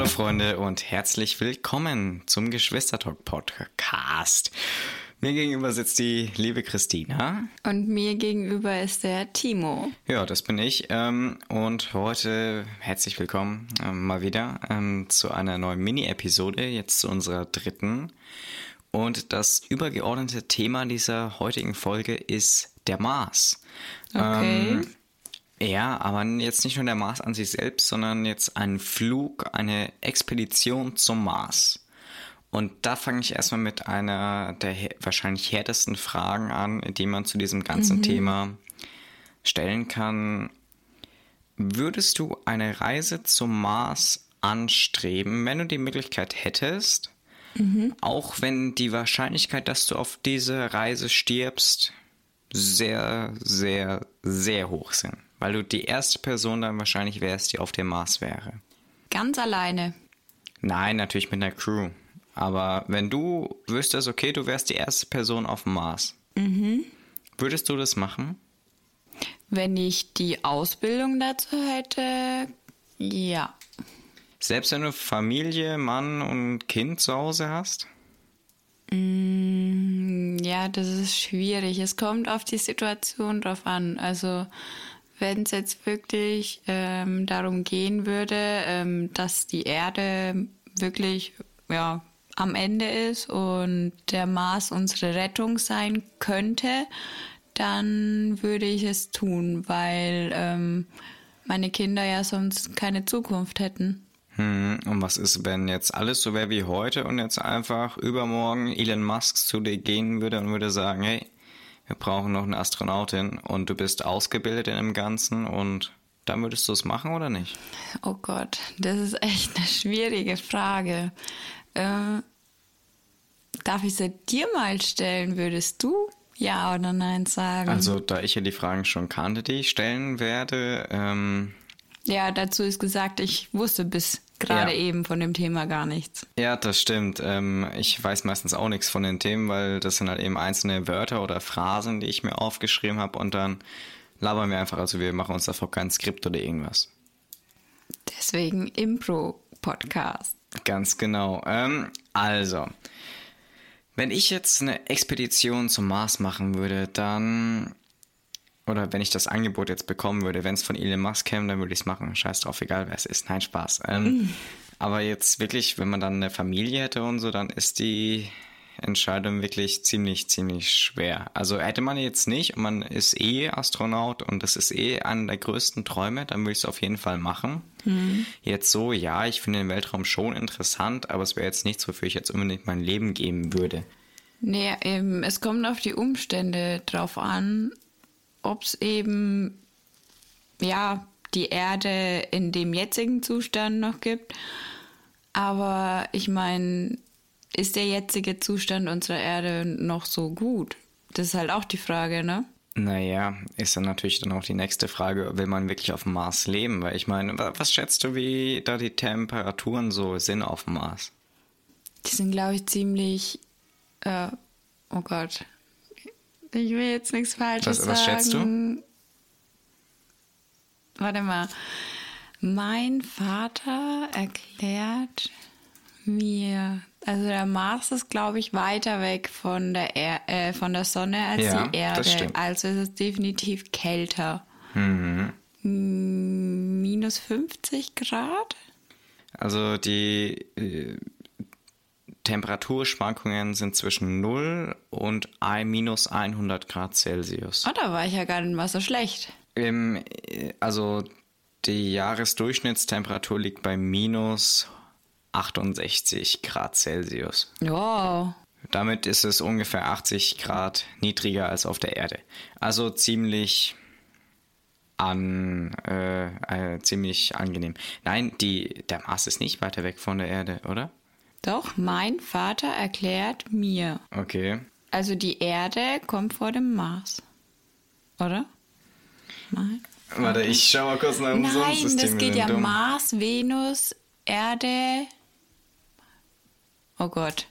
Hallo Freunde und herzlich willkommen zum Geschwistertalk Podcast. Mir gegenüber sitzt die liebe Christina. Und mir gegenüber ist der Timo. Ja, das bin ich. Ähm, und heute herzlich willkommen ähm, mal wieder ähm, zu einer neuen Mini-Episode, jetzt zu unserer dritten. Und das übergeordnete Thema dieser heutigen Folge ist der Mars. Okay. Ja, aber jetzt nicht nur der Mars an sich selbst, sondern jetzt ein Flug, eine Expedition zum Mars. Und da fange ich erstmal mit einer der wahrscheinlich härtesten Fragen an, die man zu diesem ganzen mhm. Thema stellen kann. Würdest du eine Reise zum Mars anstreben, wenn du die Möglichkeit hättest? Mhm. Auch wenn die Wahrscheinlichkeit, dass du auf diese Reise stirbst, sehr, sehr, sehr hoch sind. Weil du die erste Person dann wahrscheinlich wärst, die auf dem Mars wäre. Ganz alleine. Nein, natürlich mit einer Crew. Aber wenn du wüsstest, okay, du wärst die erste Person auf dem Mars, mhm. würdest du das machen? Wenn ich die Ausbildung dazu hätte, ja. Selbst wenn du Familie, Mann und Kind zu Hause hast? Mm, ja, das ist schwierig. Es kommt auf die Situation drauf an. Also wenn es jetzt wirklich ähm, darum gehen würde, ähm, dass die Erde wirklich ja, am Ende ist und der Mars unsere Rettung sein könnte, dann würde ich es tun, weil ähm, meine Kinder ja sonst keine Zukunft hätten. Hm, und was ist, wenn jetzt alles so wäre wie heute und jetzt einfach übermorgen Elon Musk zu dir gehen würde und würde sagen, hey, wir brauchen noch eine Astronautin und du bist ausgebildet in dem Ganzen und dann würdest du es machen oder nicht? Oh Gott, das ist echt eine schwierige Frage. Äh, darf ich sie dir mal stellen? Würdest du ja oder nein sagen? Also, da ich ja die Fragen schon kannte, die ich stellen werde. Ähm, ja, dazu ist gesagt, ich wusste bis gerade ja. eben von dem Thema gar nichts. Ja, das stimmt. Ähm, ich weiß meistens auch nichts von den Themen, weil das sind halt eben einzelne Wörter oder Phrasen, die ich mir aufgeschrieben habe und dann labern wir einfach. Also wir machen uns davor kein Skript oder irgendwas. Deswegen Impro-Podcast. Ganz genau. Ähm, also, wenn ich jetzt eine Expedition zum Mars machen würde, dann oder wenn ich das Angebot jetzt bekommen würde, wenn es von Elon Musk käme, dann würde ich es machen. Scheiß drauf, egal wer es ist. Nein, Spaß. Ähm, mhm. Aber jetzt wirklich, wenn man dann eine Familie hätte und so, dann ist die Entscheidung wirklich ziemlich, ziemlich schwer. Also hätte man jetzt nicht und man ist eh Astronaut und das ist eh einer der größten Träume, dann würde ich es auf jeden Fall machen. Mhm. Jetzt so, ja, ich finde den Weltraum schon interessant, aber es wäre jetzt nichts, wofür ich jetzt unbedingt mein Leben geben würde. Nee, eben, es kommt auf die Umstände drauf an ob es eben ja die Erde in dem jetzigen Zustand noch gibt. Aber ich meine, ist der jetzige Zustand unserer Erde noch so gut? Das ist halt auch die Frage, ne? Naja, ist dann natürlich dann auch die nächste Frage, will man wirklich auf dem Mars leben? Weil ich meine, was schätzt du, wie da die Temperaturen so sind auf dem Mars? Die sind, glaube ich, ziemlich, äh, oh Gott, ich will jetzt nichts Falsches was, was sagen. Was schätzt du? Warte mal. Mein Vater erklärt mir, also der Mars ist, glaube ich, weiter weg von der, er äh, von der Sonne als ja, die Erde. Also ist es definitiv kälter. Mhm. Minus 50 Grad? Also die äh, Temperaturschwankungen sind zwischen 0 und minus 100 Grad Celsius. Oh, da war ich ja gar nicht mal so schlecht. Im, also die Jahresdurchschnittstemperatur liegt bei minus 68 Grad Celsius. Wow. Damit ist es ungefähr 80 Grad niedriger als auf der Erde. Also ziemlich an äh, äh, ziemlich angenehm. Nein, die, der Mars ist nicht weiter weg von der Erde, oder? Doch, mein Vater erklärt mir. Okay. Also die Erde kommt vor dem Mars. Oder? Nein. Warte, ich schau mal kurz nach dem Nein, Sonnensystem. Nein, das geht ja dumm. Mars, Venus, Erde. Oh Gott.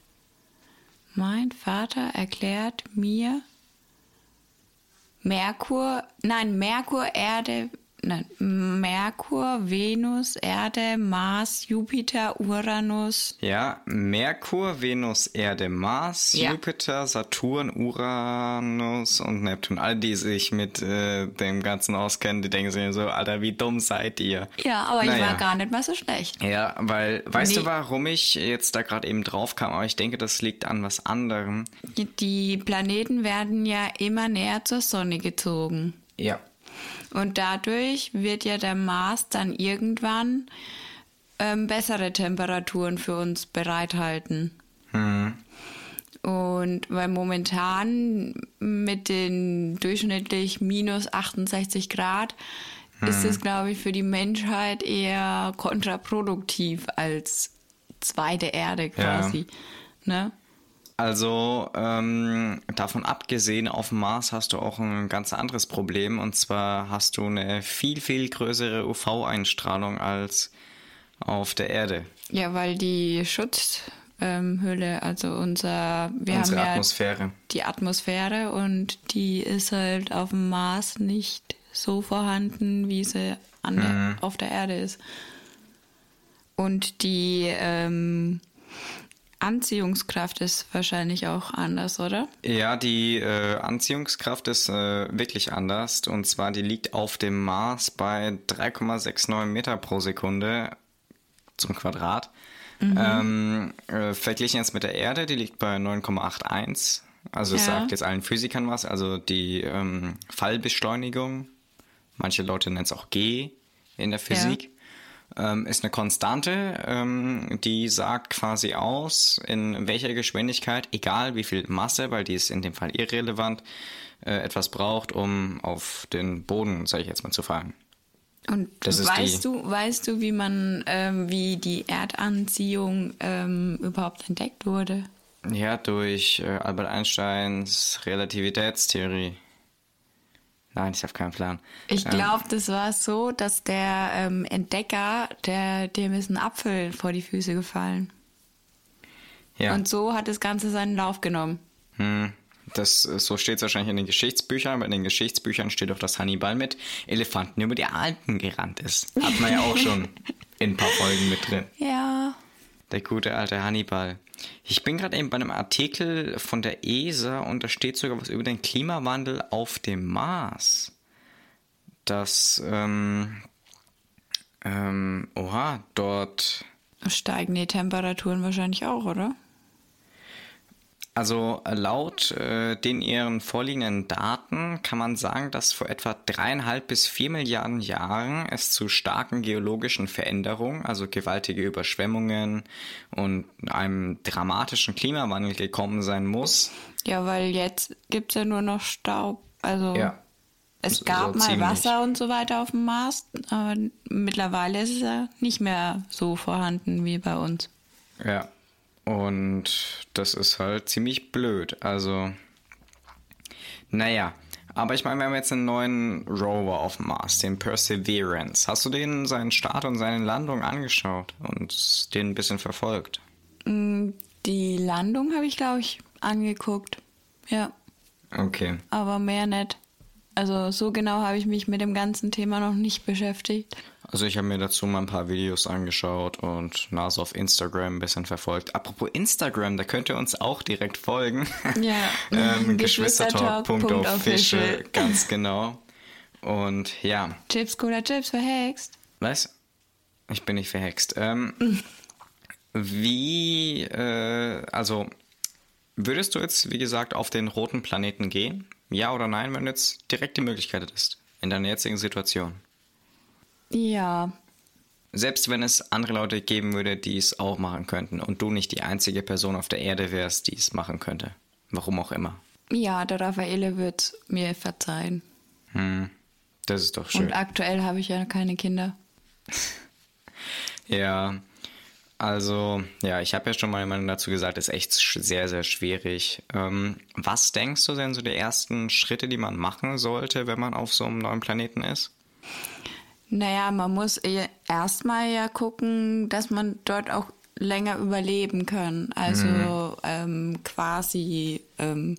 Mein Vater erklärt mir Merkur, nein, Merkur, Erde, Merkur, Venus, Erde, Mars, Jupiter, Uranus. Ja, Merkur, Venus, Erde, Mars, Ja. Jupiter, Saturn, Uranus und Neptun. All die sich mit äh, dem Ganzen auskennen, die denken sich so, Alter, wie dumm seid ihr? Ja, aber ich Naja. war gar nicht mal so schlecht. Ja, weil, weißt du, Nee. warum ich jetzt da gerade eben drauf kam? Aber ich denke, das liegt an was anderem. Die Planeten werden ja immer näher zur Sonne gezogen. Ja. Und dadurch wird ja der Mars dann irgendwann ähm, bessere Temperaturen für uns bereithalten. Und weil momentan mit den durchschnittlich minus 68 Grad ist es, glaube ich, für die Menschheit eher kontraproduktiv als zweite Erde quasi. Ne? Also ähm, davon abgesehen, auf dem Mars hast du auch ein ganz anderes Problem. Und zwar hast du eine viel, viel größere UV-Einstrahlung als auf der Erde. Ja, weil die Schutzhülle, also unser, wir Unsere haben ja Atmosphäre. die Atmosphäre und die ist halt auf dem Mars nicht so vorhanden, wie sie an der, auf der Erde ist. Und die ähm, Anziehungskraft ist wahrscheinlich auch anders, oder? Ja, die äh, Anziehungskraft ist äh, wirklich anders. Und zwar, die liegt auf dem Mars bei 3,69 Meter pro Sekunde zum Quadrat. Ähm, äh, verglichen jetzt mit der Erde, die liegt bei 9,81. Also Ja. sagt jetzt allen Physikern was. Also die ähm, Fallbeschleunigung, manche Leute nennen es auch G in der Physik, ähm, ist eine Konstante, ähm, die sagt quasi aus, in welcher Geschwindigkeit, egal wie viel Masse, weil die ist in dem Fall irrelevant, äh, etwas braucht, um auf den Boden, sage ich jetzt mal, zu fallen. Und Das weißt du, weißt du, wie man, ähm, wie die Erdanziehung ähm, überhaupt entdeckt wurde? Ja, durch äh, Albert Einsteins Relativitätstheorie. Nein, ich habe keinen Plan. Ich Ähm, glaube, das war so, dass der ähm, Entdecker, der, dem ist ein Apfel vor die Füße gefallen. ja. Und so hat das Ganze seinen Lauf genommen. Hm, das, äh, so steht es wahrscheinlich in den Geschichtsbüchern, aber in den Geschichtsbüchern steht auch, dass Hannibal mit Elefanten über die Alpen gerannt ist. Hat man ja auch schon in ein paar Folgen mit drin. Ja. Der gute alte Hannibal. Ich bin gerade eben bei einem Artikel von der ESA und da steht sogar was über den Klimawandel auf dem Mars. Dass, ähm, ähm, oha, dort Steigen die Temperaturen wahrscheinlich auch, oder? Also laut äh, den ihren vorliegenden Daten kann man sagen, dass vor etwa dreieinhalb bis vier Milliarden Jahren es zu starken geologischen Veränderungen, also gewaltige Überschwemmungen und einem dramatischen Klimawandel gekommen sein muss. Ja, weil jetzt gibt es ja nur noch Staub. Also es So- gab so mal. Wasser und so weiter auf dem Mars, aber mittlerweile ist es ja nicht mehr so vorhanden wie bei uns. Ja. Und das ist halt ziemlich blöd. Also, naja. Aber ich meine, wir haben jetzt einen neuen Rover auf dem Mars, den Perseverance. Hast du den seinen Start und seine Landung angeschaut und den ein bisschen verfolgt? Mm, Die Landung habe ich, glaube ich, angeguckt. Ja, Okay. aber mehr nicht. Also so genau habe ich mich mit dem ganzen Thema noch nicht beschäftigt. Also ich habe mir dazu mal ein paar Videos angeschaut und Nase auf Instagram ein bisschen verfolgt. Apropos Instagram, da könnt ihr uns auch direkt folgen. Ja. ähm, Geschwistertalk.official. Ganz genau. Und ja, Chips, Cola, Chips, verhext. Was? Ich bin nicht verhext. Ähm, wie, äh, also, würdest du jetzt, wie gesagt, auf den roten Planeten gehen? Ja oder nein, wenn du jetzt direkt die Möglichkeit hättest? In deiner jetzigen Situation? Ja, Selbst wenn es andere Leute geben würde, die es auch machen könnten und du nicht die einzige Person auf der Erde wärst, die es machen könnte. Warum auch immer. ja, der Raffaele wird mir verzeihen. Hm, das ist doch schön. Und aktuell habe ich ja keine Kinder. Ja, also, ja, ich habe ja schon mal Meinung dazu gesagt, ist echt sehr, sehr schwierig. Ähm, was denkst du denn so die ersten Schritte, die man machen sollte, wenn man auf so einem neuen Planeten ist? Naja, man muss eh erstmal ja gucken, dass man dort auch länger überleben kann. Also ähm, quasi ähm,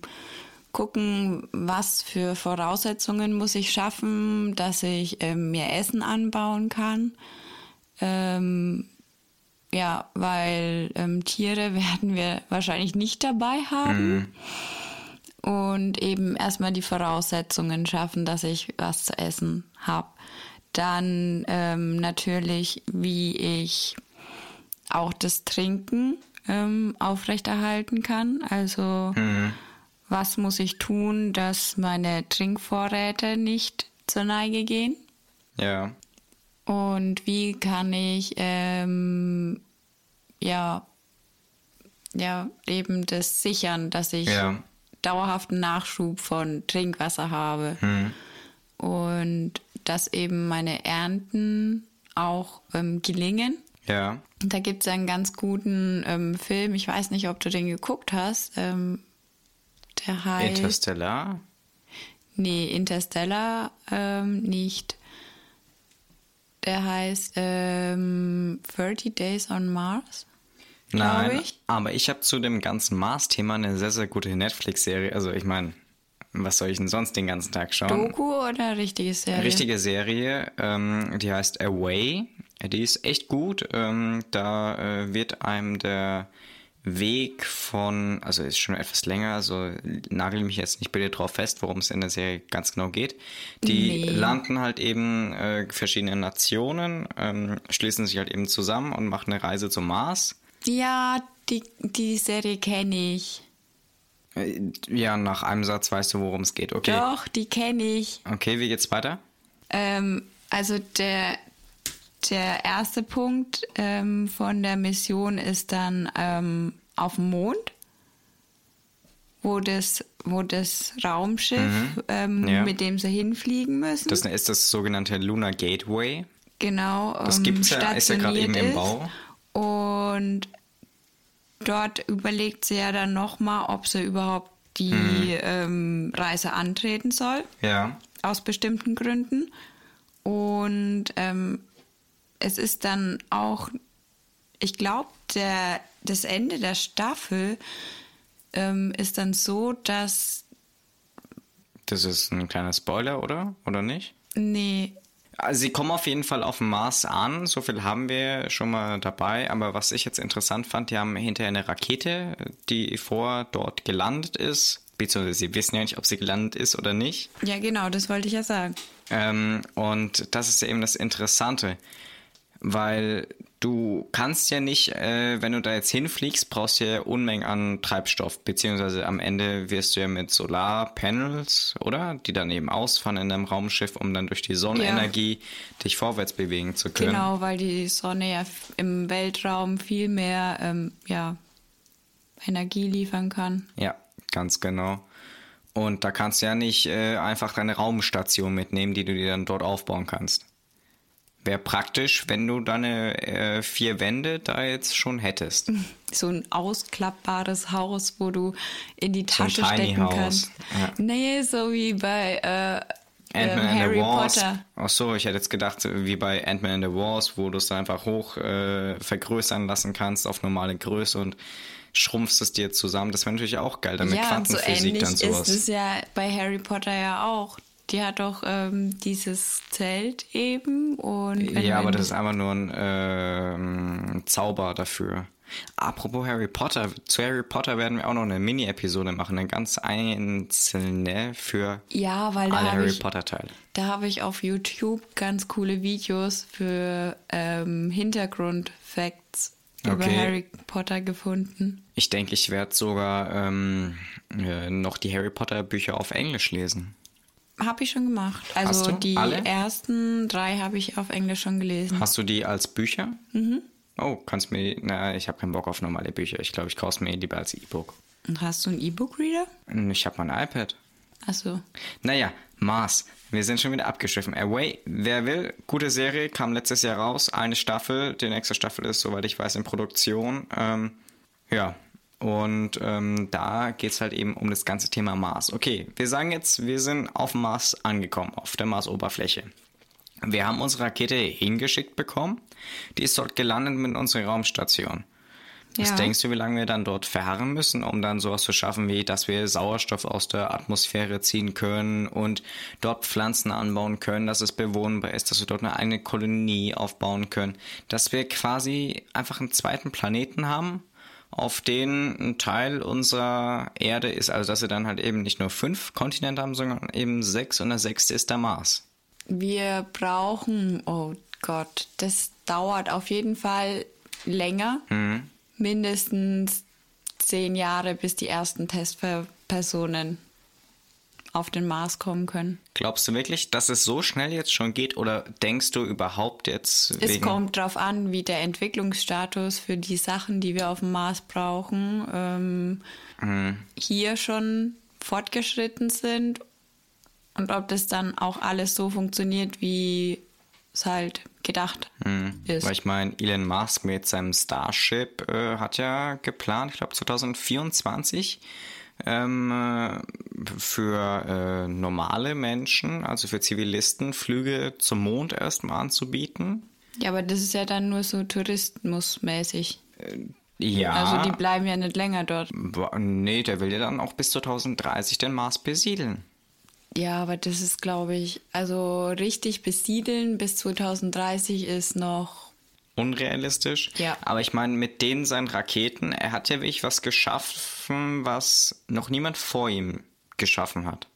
gucken, was für Voraussetzungen muss ich schaffen, dass ich ähm, mir Essen anbauen kann. Ähm, ja, weil ähm, Tiere werden wir wahrscheinlich nicht dabei haben. Mhm. Und eben erstmal die Voraussetzungen schaffen, dass ich was zu essen habe. Dann ähm, natürlich, wie ich auch das Trinken ähm, aufrechterhalten kann. Also mhm. was muss ich tun, dass meine Trinkvorräte nicht zur Neige gehen? Ja. Und wie kann ich ähm, ja ja eben das sichern, dass ich ja. dauerhaften Nachschub von Trinkwasser habe mhm. und dass eben meine Ernten auch ähm, gelingen. Ja. Da gibt es einen ganz guten ähm, Film, ich weiß nicht, ob du den geguckt hast. Ähm, der heißt. Interstellar? Nee, Interstellar ähm, nicht. Der heißt ähm, 30 Days on Mars. Nein, ich. aber ich habe zu dem ganzen Mars-Thema eine sehr, sehr gute Netflix-Serie. Also ich meine, was soll ich denn sonst den ganzen Tag schauen? Doku oder richtige Serie? Richtige Serie, ähm, die heißt Away. Die ist echt gut. Ähm, da äh, wird einem der Weg von, also ist schon etwas länger, also nagel mich jetzt nicht bitte drauf fest, worum es in der Serie ganz genau geht. Die nee. landen halt eben äh, verschiedene Nationen, ähm, schließen sich halt eben zusammen und machen eine Reise zum Mars. Ja, die, die Serie kenne ich. Äh, ja, nach einem Satz weißt du, worum es geht, okay. Doch, die kenne ich. Okay, wie geht's weiter? Ähm, also der, der erste Punkt ähm, von der Mission ist dann ähm, auf dem Mond, wo das, wo das Raumschiff, mhm. ähm, ja. mit dem sie hinfliegen müssen. Das ist das sogenannte Lunar Gateway. Genau. Das ähm, gibt's ja, ist ja gerade eben im Bau. Und dort überlegt sie ja dann nochmal, ob sie überhaupt die mhm. ähm, Reise antreten soll. Ja. Aus bestimmten Gründen. Und ähm, es ist dann auch, ich glaube, das Ende der Staffel ähm, ist dann so, dass. Das ist ein kleiner Spoiler, oder? Oder nicht? Nee. Also sie kommen auf jeden Fall auf dem Mars an, so viel haben wir schon mal dabei. Aber was ich jetzt interessant fand, die haben hinterher eine Rakete, die vor dort gelandet ist. Beziehungsweise sie wissen ja nicht, ob sie gelandet ist oder nicht. Ja, genau, das wollte ich ja sagen. Ähm, und das ist eben das Interessante weil du kannst ja nicht, äh, wenn du da jetzt hinfliegst, brauchst du ja Unmengen an Treibstoff, beziehungsweise am Ende wirst du ja mit Solarpanels, oder? Die dann eben ausfahren in deinem Raumschiff, um dann durch die Sonnenenergie ja. dich vorwärts bewegen zu können. Genau, weil die Sonne ja im Weltraum viel mehr ähm, ja, Energie liefern kann. Ja, ganz genau. Und da kannst du ja nicht äh, einfach deine Raumstation mitnehmen, die du dir dann dort aufbauen kannst. Wäre praktisch, wenn du deine äh, vier Wände da jetzt schon hättest. So ein ausklappbares Haus, wo du in die Tasche so stecken House. kannst. Ja. Nee, so wie bei äh, ähm, Harry Potter. Ach so, ich hätte jetzt gedacht, wie bei Ant-Man and the Wars, wo du es einfach hoch äh, vergrößern lassen kannst auf normale Größe und schrumpfst es dir zusammen. Das wäre natürlich auch geil, damit ja, Quantenphysik so dann sowas. ist es ja bei Harry Potter ja auch. Die hat doch ähm, dieses Zelt eben und. Ja, aber das ist einfach nur ein äh, Zauber dafür. Apropos Harry Potter, zu Harry Potter werden wir auch noch eine Mini-Episode machen, eine ganz einzelne für ja, weil alle Harry ich, Potter Teile. Da habe ich auf YouTube ganz coole Videos für ähm, Hintergrund-Facts okay. über Harry Potter gefunden. Ich denke, ich werde sogar ähm, äh, noch die Harry Potter Bücher auf Englisch lesen. Habe ich schon gemacht. Also die Alle? ersten drei habe ich auf Englisch schon gelesen. Hast du die als Bücher? Mhm. Oh, kannst mir. Na, ich habe keinen Bock auf normale Bücher. Ich glaube, ich kaufe mir lieber als E-Book. Und hast du einen E-Book-Reader? Ich habe mein iPad. Achso. Naja, Mars. Wir sind schon wieder abgeschliffen. Away, wer will, gute Serie, kam letztes Jahr raus. Eine Staffel. Die nächste Staffel ist, soweit ich weiß, in Produktion. Ähm, ja, und ähm, da geht es halt eben um das ganze Thema Mars. Okay, wir sagen jetzt, wir sind auf Mars angekommen, auf der Marsoberfläche. Wir haben unsere Rakete hingeschickt bekommen. Die ist dort gelandet mit unserer Raumstation. Was Ja. denkst du, wie lange wir dann dort verharren müssen, um dann sowas zu schaffen, wie dass wir Sauerstoff aus der Atmosphäre ziehen können und dort Pflanzen anbauen können, dass es bewohnbar ist, dass wir dort eine eigene Kolonie aufbauen können, dass wir quasi einfach einen zweiten Planeten haben, auf den ein Teil unserer Erde ist, also dass wir dann halt eben nicht nur fünf Kontinente haben, sondern eben sechs und der sechste ist der Mars. Wir brauchen, oh Gott, das dauert auf jeden Fall länger. Mindestens zehn Jahre, bis die ersten Testpersonen auf den Mars kommen können. Glaubst du wirklich, dass es so schnell jetzt schon geht oder denkst du überhaupt jetzt Es wegen... kommt drauf an, wie der Entwicklungsstatus für die Sachen, die wir auf dem Mars brauchen, ähm, hier schon fortgeschritten sind und ob das dann auch alles so funktioniert, wie es halt gedacht ist. Weil ich meine, Elon Musk mit seinem Starship äh, hat ja geplant, ich glaube 2024, ähm, äh, für äh, normale Menschen, also für Zivilisten, Flüge zum Mond erstmal anzubieten. Ja, aber das ist ja dann nur so tourismusmäßig. Ja. Also die bleiben ja nicht länger dort. Nee, der will ja dann auch bis 2030 den Mars besiedeln. Ja, aber das ist, glaube ich, also richtig besiedeln bis 2030 ist noch. unrealistisch. Ja. Aber ich meine, mit denen seinen Raketen, er hat ja wirklich was geschaffen, was noch niemand vor ihm geschaffen hat.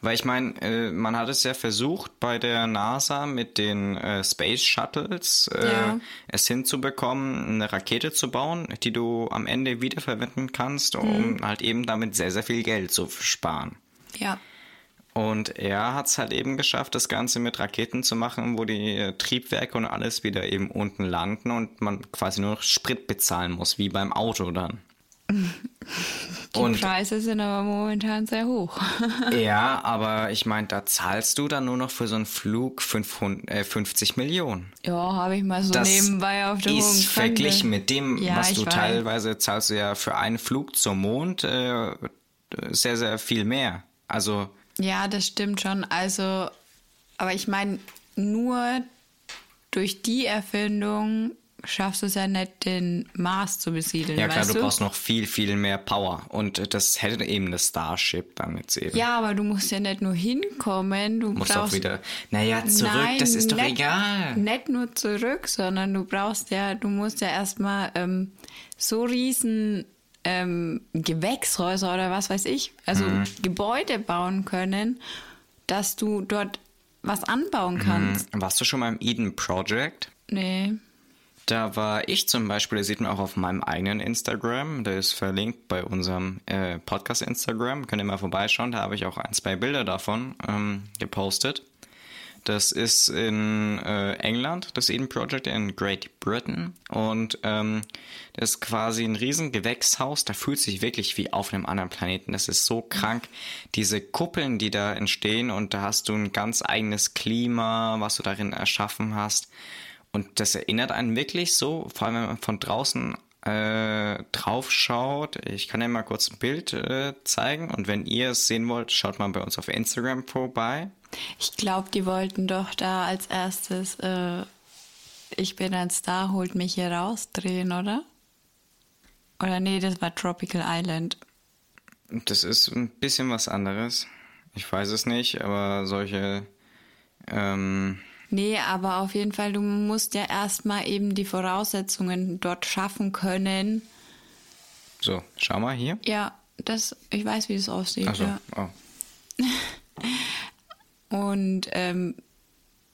Weil ich meine, äh, man hat es ja versucht bei der NASA mit den äh, Space Shuttles äh, Ja. es hinzubekommen, eine Rakete zu bauen, die du am Ende wiederverwenden kannst, um halt eben damit sehr, sehr viel Geld zu sparen. Ja. Und er hat es halt eben geschafft, das Ganze mit Raketen zu machen, wo die äh, Triebwerke und alles wieder eben unten landen und man quasi nur noch Sprit bezahlen muss, wie beim Auto dann. Die Und Preise sind aber momentan sehr hoch. ja, aber ich meine, da zahlst du dann nur noch für so einen Flug 500, äh, 50 Millionen. ja, habe ich mal so Das nebenbei auf der ist verglichen mit dem, Ja, was du weiß. teilweise zahlst du ja für einen Flug zum Mond äh, sehr, sehr viel mehr. Also Ja, das stimmt schon. Also, aber ich meine, nur durch die Erfindung schaffst du es ja nicht, den Mars zu besiedeln. Ja klar, du du brauchst noch viel, viel mehr Power. Und das hätte eben das Starship dann jetzt eben. Ja, aber du musst ja nicht nur hinkommen, du Muss brauchst auch wieder. Naja, zurück, Nein, das ist doch nicht, egal. Nicht nur zurück, sondern du brauchst ja, du musst ja erstmal ähm, so riesen ähm, Gewächshäuser oder was weiß ich, also Mhm. Gebäude bauen können, dass du dort was anbauen kannst. Warst du schon mal im Eden Project? Nee. Da war ich zum Beispiel, das sieht man auch auf meinem eigenen Instagram, der ist verlinkt bei unserem äh, Podcast Instagram, könnt ihr mal vorbeischauen, da habe ich auch ein, zwei Bilder davon ähm, gepostet. Das ist in äh, England, das Eden Project in Great Britain und ähm, das ist quasi ein riesen Gewächshaus, da fühlt sich wirklich wie auf einem anderen Planeten, das ist so krank. Diese Kuppeln, die da entstehen und da hast du ein ganz eigenes Klima, was du darin erschaffen hast. Und das erinnert einen wirklich so, vor allem wenn man von draußen äh, drauf schaut. Ich kann ja mal kurz ein Bild äh, zeigen und wenn ihr es sehen wollt, schaut mal bei uns auf Instagram vorbei. Ich glaube, die wollten doch da als erstes äh, Ich bin ein Star, holt mich hier raus drehen, oder? Oder nee, das war Tropical Island. Das ist ein bisschen was anderes. Ich weiß es nicht, aber solche ähm, Nee, aber auf jeden Fall, du musst ja erstmal eben die Voraussetzungen dort schaffen können. so, schau mal hier. Ja, das, ich weiß, wie das aussieht. Also, Ja. oh. Und ähm,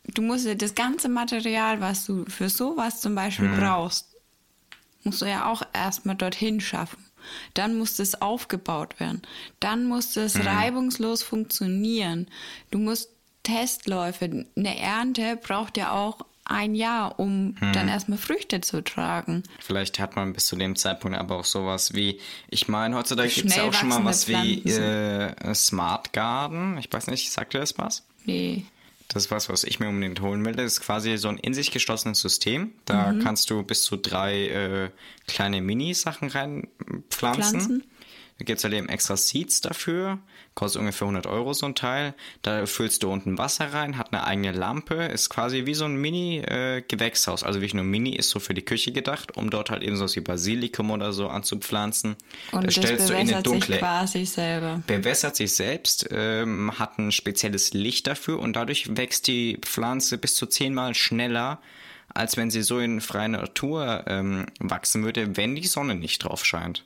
du musst ja das ganze Material, was du für sowas zum Beispiel brauchst, musst du ja auch erstmal dorthin schaffen. Dann muss das aufgebaut werden. Dann muss das reibungslos funktionieren. Du musst Testläufe. Eine Ernte braucht ja auch ein Jahr, um dann erstmal Früchte zu tragen. Vielleicht hat man bis zu dem Zeitpunkt aber auch sowas wie, ich meine, heutzutage gibt es ja auch schon mal was wachsende wie Pflanzen. äh, Smart Garden. Ich weiß nicht, sagt ihr das was? Nee. Das ist was, was ich mir unbedingt holen will. Das ist quasi so ein in sich geschlossenes System. Da kannst du bis zu drei äh, kleine Mini-Sachen reinpflanzen. Pflanzen. Da gibt es halt eben extra Seats dafür. Kostet ungefähr 100 Euro so ein Teil. Da füllst du unten Wasser rein, hat eine eigene Lampe. Ist quasi wie so ein Mini-Gewächshaus. Äh, also wirklich nur Mini, ist so für die Küche gedacht, um dort halt eben so wie Basilikum oder so anzupflanzen. Und das, das stellst du in eine dunkle. Sich quasi selber. Bewässert sich selbst, ähm, hat ein spezielles Licht dafür und dadurch wächst die Pflanze bis zu zehnmal schneller als wenn sie so in freier Natur ähm, wachsen würde, wenn die Sonne nicht drauf scheint.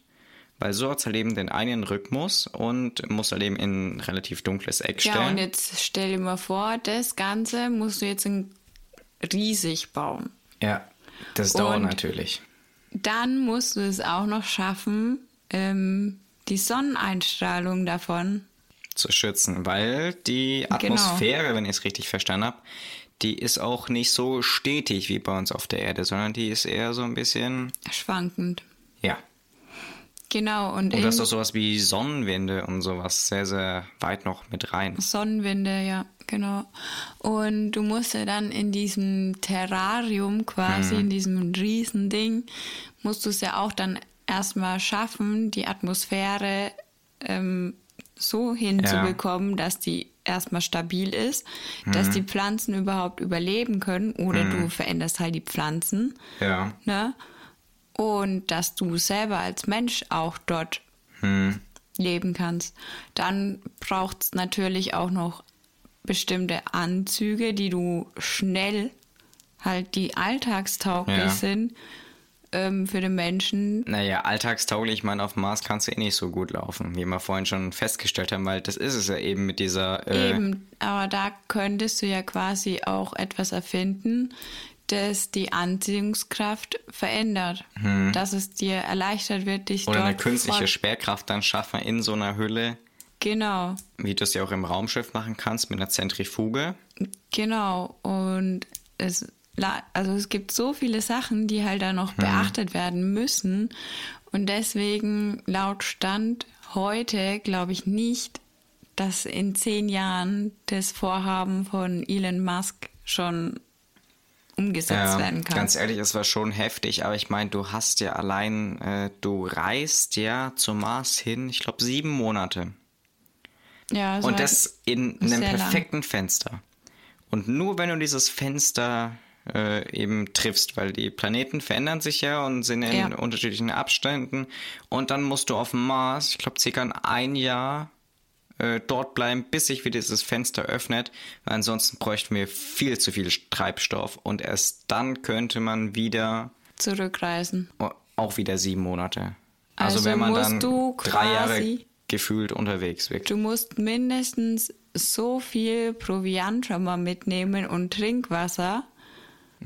Weil so hat es halt eben den einen Rhythmus und muss halt eben in ein relativ dunkles Eck stellen. Ja, und jetzt stell dir mal vor, das Ganze musst du jetzt riesig bauen. Ja, das dauert natürlich. Dann musst du es auch noch schaffen, ähm, die Sonneneinstrahlung davon zu schützen, weil die genau. Atmosphäre, genau. wenn ich es richtig verstanden habe, die ist auch nicht so stetig wie bei uns auf der Erde, sondern die ist eher so ein bisschen schwankend. Ja. Genau. Und, und das ist doch sowas wie Sonnenwinde und sowas sehr, sehr weit noch mit rein. Sonnenwinde, ja, genau. Und du musst ja dann in diesem Terrarium quasi, mhm. in diesem Riesending, musst du es ja auch dann erstmal schaffen, die Atmosphäre ähm, so hinzubekommen, ja. dass die erstmal stabil ist, mhm. dass die Pflanzen überhaupt überleben können oder mhm. du veränderst halt die Pflanzen. Ja. Ne? Und dass du selber als Mensch auch dort mhm. leben kannst. Dann braucht es natürlich auch noch bestimmte Anzüge, die du schnell halt die alltagstauglich ja. sind ähm, für den Menschen. Naja, alltagstauglich, ich meine, auf dem Mars kannst du eh nicht so gut laufen, wie wir vorhin schon festgestellt haben, weil das ist es ja eben mit dieser. Äh eben, aber da könntest du ja quasi auch etwas erfinden, das die Anziehungskraft verändert. Hm. Dass es dir erleichtert wird, dich Oder eine künstliche Sperrkraft dann schaffen in so einer Hülle. Genau. Wie du es ja auch im Raumschiff machen kannst mit einer Zentrifuge. Genau. Und es also es gibt so viele Sachen, die halt da noch mhm. beachtet werden müssen. Und deswegen laut Stand heute glaube ich nicht, dass in zehn Jahren das Vorhaben von Elon Musk schon umgesetzt ja, werden kann. Ganz ehrlich, es war schon heftig, aber ich meine, du hast ja allein, äh, du reist ja zum Mars hin, ich glaube sieben Monate. Ja, und das in einem perfekten lang. Fenster. Und nur wenn du dieses Fenster äh, eben triffst, weil die Planeten verändern sich ja und sind in ja. unterschiedlichen Abständen. Und dann musst du auf dem Mars, ich glaube, circa ein Jahr äh, dort bleiben, bis sich wieder dieses Fenster öffnet, weil ansonsten bräuchten wir viel zu viel Treibstoff und erst dann könnte man wieder zurückreisen. Auch wieder sieben Monate. Also, also wenn man dann drei Jahre gefühlt unterwegs wirklich. Du musst mindestens so viel Proviant schon mal mitnehmen und Trinkwasser,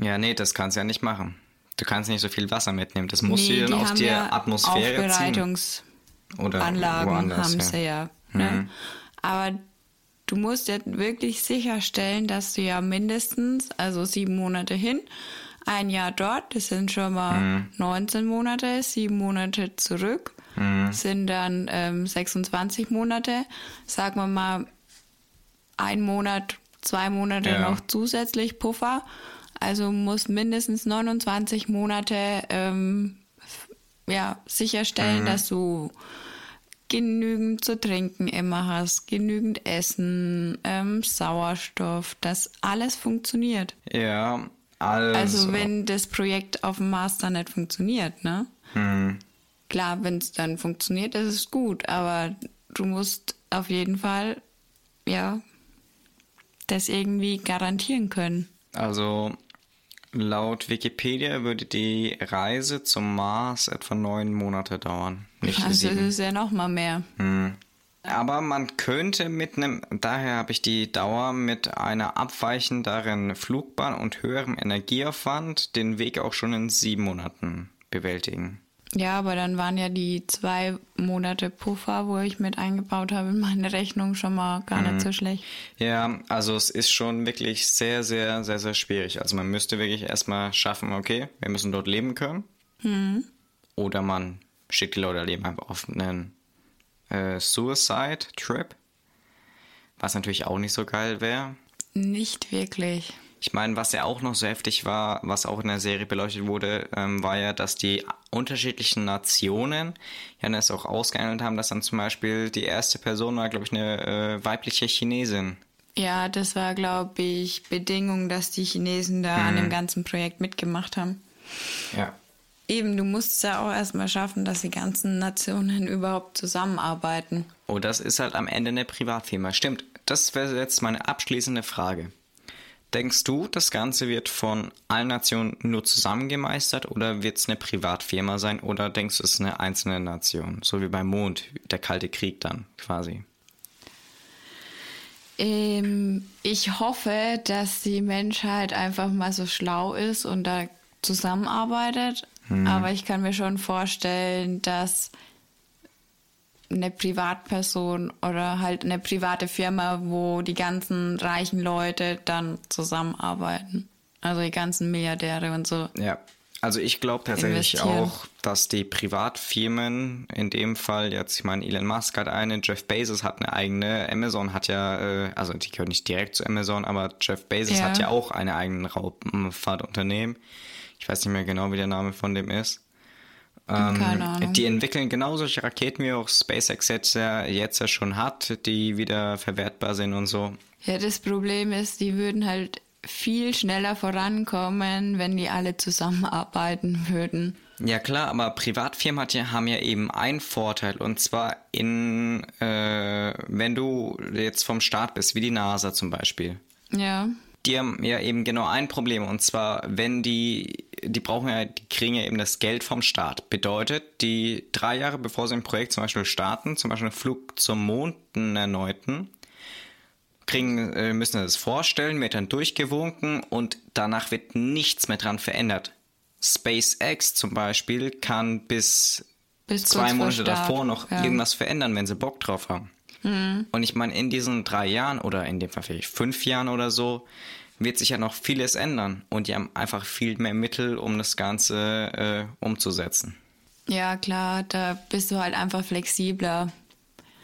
ja, nee, das kannst du ja nicht machen. Du kannst nicht so viel Wasser mitnehmen. Das muss nee, dann aus der ja Atmosphäre Aufbereitungsanlagen Oder Anlagen haben sie ja. Ne? Mhm. Aber du musst ja wirklich sicherstellen, dass du ja mindestens, also sieben Monate hin, ein Jahr dort, das sind schon mal mhm. 19 Monate, sieben Monate zurück, mhm. sind dann ähm, 26 Monate. Sagen wir mal, ein Monat, zwei Monate ja. noch zusätzlich Puffer. Also muss mindestens 29 Monate ähm, ja, sicherstellen, mhm. dass du genügend zu trinken immer hast, genügend Essen, ähm, Sauerstoff, dass alles funktioniert. Ja, alles. Also wenn das Projekt auf dem dann nicht funktioniert, ne? Mhm. Klar, wenn es dann funktioniert, ist es gut, aber du musst auf jeden Fall, ja, das irgendwie garantieren können. Also Laut Wikipedia würde die Reise zum Mars etwa neun Monate dauern. Nicht also sieben. das ist ja noch mal mehr. Hm. Aber man könnte mit einem, daher habe ich die Dauer mit einer abweichenderen Flugbahn und höherem Energieaufwand den Weg auch schon in sieben Monaten bewältigen. Ja, aber dann waren ja die zwei Monate Puffer, wo ich mit eingebaut habe in meine Rechnung schon mal gar nicht mhm. so schlecht. Ja, also es ist schon wirklich sehr, sehr, sehr, sehr schwierig. Also man müsste wirklich erstmal schaffen, okay, wir müssen dort leben können. Mhm. Oder man schickt die Leute leben einfach auf einen äh, Suicide-Trip. Was natürlich auch nicht so geil wäre. Nicht wirklich. Ich meine, was ja auch noch so heftig war, was auch in der Serie beleuchtet wurde, ähm, war ja, dass die unterschiedlichen Nationen ja das auch ausgehandelt haben, dass dann zum Beispiel die erste Person war, glaube ich, eine äh, weibliche Chinesin. Ja, das war, glaube ich, Bedingung, dass die Chinesen da an dem ganzen Projekt mitgemacht haben. Ja. Eben, du musst es ja auch erstmal schaffen, dass die ganzen Nationen überhaupt zusammenarbeiten. Oh, das ist halt am Ende eine Privatfirma. Stimmt, das wäre jetzt meine abschließende Frage. Denkst du, das Ganze wird von allen Nationen nur zusammengemeistert oder wird es eine Privatfirma sein oder denkst du, es ist eine einzelne Nation? So wie beim Mond, der Kalte Krieg dann quasi. Ähm, ich hoffe, dass die Menschheit einfach mal so schlau ist und da zusammenarbeitet. Aber ich kann mir schon vorstellen, dass eine Privatperson oder halt eine private Firma, wo die ganzen reichen Leute dann zusammenarbeiten. Also die ganzen Milliardäre und so. Ja, also ich glaube tatsächlich auch, dass die Privatfirmen, in dem Fall jetzt, ich meine, Elon Musk hat eine, Jeff Bezos hat eine eigene, Amazon hat ja, äh, also die gehören nicht direkt zu Amazon, aber Jeff Bezos Ja. hat ja auch eine eigene Raumfahrtunternehmen. Ich weiß nicht mehr genau, wie der Name von dem ist. Ähm. Die entwickeln genau solche Raketen, wie auch SpaceX jetzt ja, jetzt ja schon hat, die wieder verwertbar sind und so. Ja, das Problem ist, die würden halt viel schneller vorankommen, wenn die alle zusammenarbeiten würden. Ja klar, aber Privatfirmen hat ja, haben ja eben einen Vorteil und zwar in, äh, wenn du jetzt vom Staat bist, wie die NASA zum Beispiel. Ja. Die haben ja eben genau ein Problem und zwar, wenn die, die brauchen ja, die kriegen ja eben das Geld vom Staat. Bedeutet, die drei Jahre bevor sie ein Projekt zum Beispiel starten, zum Beispiel einen Flug zum Mond, einen erneuten, kriegen, äh, müssen das vorstellen, wird dann durchgewunken und danach wird nichts mehr dran verändert. SpaceX zum Beispiel kann bis, Bis zwei Monate davor noch ja. irgendwas verändern, wenn sie Bock drauf haben. Und ich meine, in diesen drei Jahren oder in dem Fall vielleicht fünf Jahren oder so, wird sich ja noch vieles ändern. Und die haben einfach viel mehr Mittel, um das Ganze äh, umzusetzen. Ja, klar, da bist du halt einfach flexibler.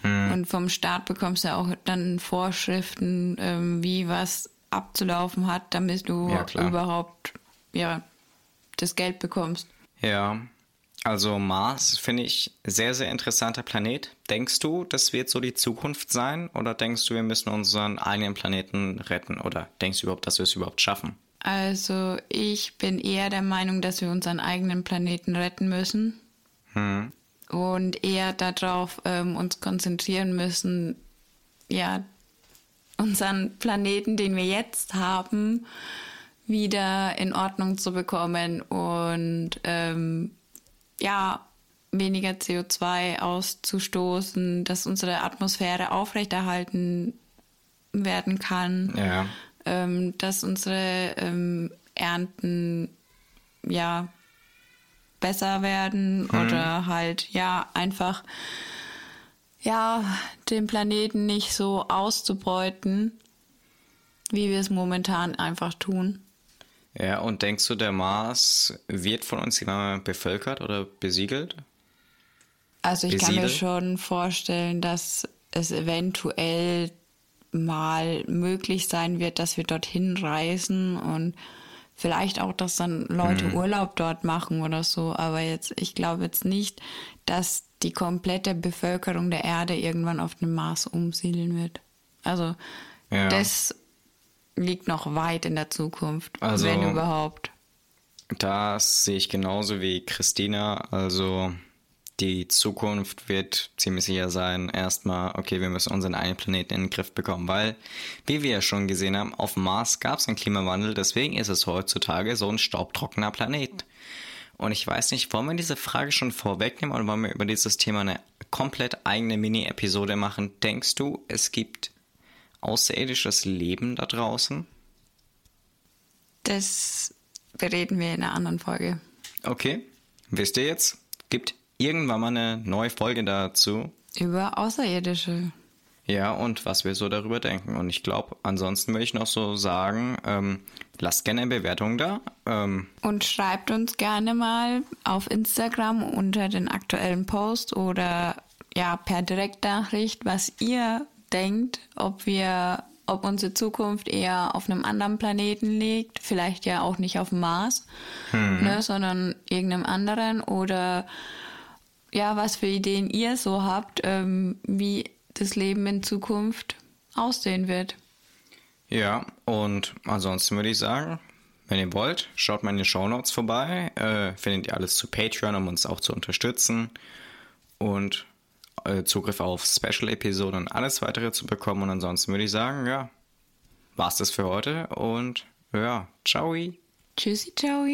Und vom Staat bekommst du auch dann Vorschriften, ähm, wie was abzulaufen hat, damit du Ja, überhaupt ja, das Geld bekommst. Ja, also Mars finde ich sehr, sehr interessanter Planet. Denkst du, das wird so die Zukunft sein? Oder denkst du, wir müssen unseren eigenen Planeten retten? Oder denkst du überhaupt, dass wir es überhaupt schaffen? Also ich bin eher der Meinung, dass wir unseren eigenen Planeten retten müssen und eher darauf ähm, uns konzentrieren müssen, ja, unseren Planeten, den wir jetzt haben, wieder in Ordnung zu bekommen und ähm, ja, weniger CO2 auszustoßen, dass unsere Atmosphäre aufrechterhalten werden kann Ja. ähm, dass unsere ähm, Ernten ja besser werden oder halt ja einfach ja den Planeten nicht so auszubeuten, wie wir es momentan einfach tun. Ja, und denkst du, der Mars wird von uns bevölkert oder besiegelt? Also ich kann mir Besiedelt? schon vorstellen, dass es eventuell mal möglich sein wird, dass wir dorthin reisen und vielleicht auch, dass dann Leute Urlaub dort machen oder so. Aber jetzt, ich glaube jetzt nicht, dass die komplette Bevölkerung der Erde irgendwann auf dem Mars umsiedeln wird. Also Ja. das liegt noch weit in der Zukunft, Also- wenn überhaupt. Das sehe ich genauso wie Christina. Also die Zukunft wird ziemlich sicher sein, erstmal, okay, wir müssen unseren eigenen Planeten in den Griff bekommen, weil, wie wir ja schon gesehen haben, auf dem Mars gab es einen Klimawandel, deswegen ist es heutzutage so ein staubtrockener Planet. Und ich weiß nicht, wollen wir diese Frage schon vorwegnehmen oder wollen wir über dieses Thema eine komplett eigene Mini-Episode machen? Denkst du, es gibt außerirdisches Leben da draußen? Das bereden wir in einer anderen Folge. Okay, wisst ihr jetzt? Gibt irgendwann mal eine neue Folge dazu. Über Außerirdische. Ja, und was wir so darüber denken. Und ich glaube, ansonsten würde ich noch so sagen, ähm, lasst gerne eine Bewertung da. Ähm, Und schreibt uns gerne mal auf Instagram unter den aktuellen Post oder ja per Direktnachricht, was ihr denkt, ob wir ob unsere Zukunft eher auf einem anderen Planeten liegt, vielleicht ja auch nicht auf dem Mars, ne, sondern irgendeinem anderen oder ja, was für Ideen ihr so habt, ähm, wie das Leben in Zukunft aussehen wird. Ja, und ansonsten würde ich sagen, wenn ihr wollt, schaut mal in den Show Notes vorbei. Äh, findet ihr alles zu Patreon, um uns auch zu unterstützen. Und äh, Zugriff auf Special-Episoden und alles weitere zu bekommen. Und ansonsten würde ich sagen, ja, war's das für heute. Und ja, ciao. Tschüssi, ciao.